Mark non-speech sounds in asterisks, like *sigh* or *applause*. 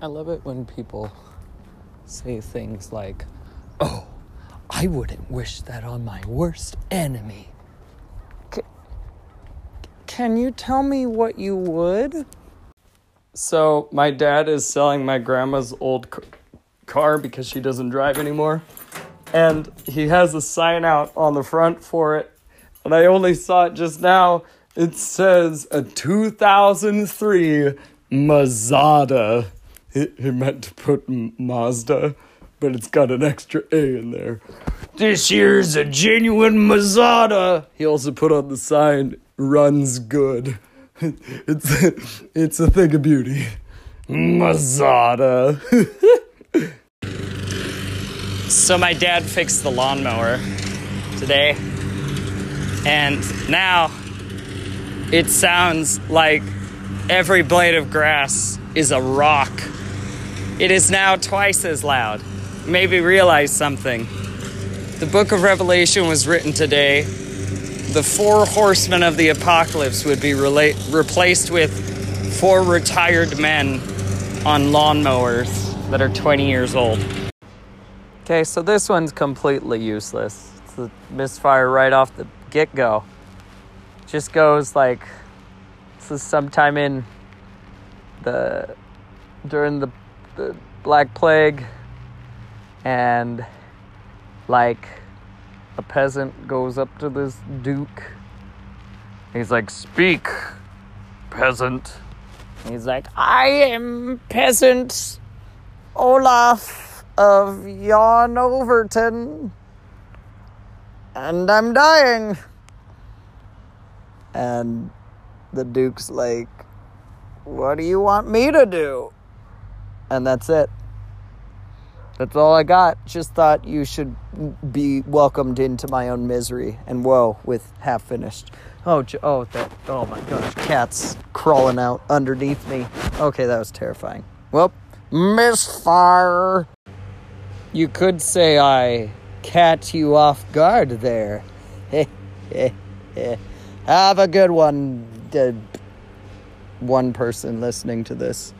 I love it when people say things like, oh, I wouldn't wish that on my worst enemy. C- can you tell me what you would? So, my dad is selling my grandma's old c- car because she doesn't drive anymore. And he has a sign out on the front for it. And I only saw it just now. It says a 2003 Mazada. He, meant to put Mazda, but it's got an extra A in there. This here's a genuine Mazada. He also put on the sign, runs good. *laughs* It's it's a thing of beauty. Mazada. *laughs* so my dad fixed the lawnmower today, and now it sounds like every blade of grass is a rock. It is now twice as loud. Maybe realize something. The book of Revelation was written today. The four horsemen of the apocalypse would be rela- replaced with four retired men on lawnmowers that are 20 years old. Okay, so this one's completely useless. It's a misfire right off the get go. Just goes like this is sometime in the during the, the Black Plague and like a peasant goes up to this duke. He's like, Speak, peasant. He's like, I am peasant Olaf of Jan Overton, and I'm dying. And the duke's like, What do you want me to do? And that's it. That's all I got. Just thought you should be welcomed into my own misery. And whoa, with half finished. Oh, oh, that. Oh my gosh, cats crawling out underneath me. Okay, that was terrifying. Well, misfire. You could say I cat you off guard there. *laughs* Have a good one. One person listening to this.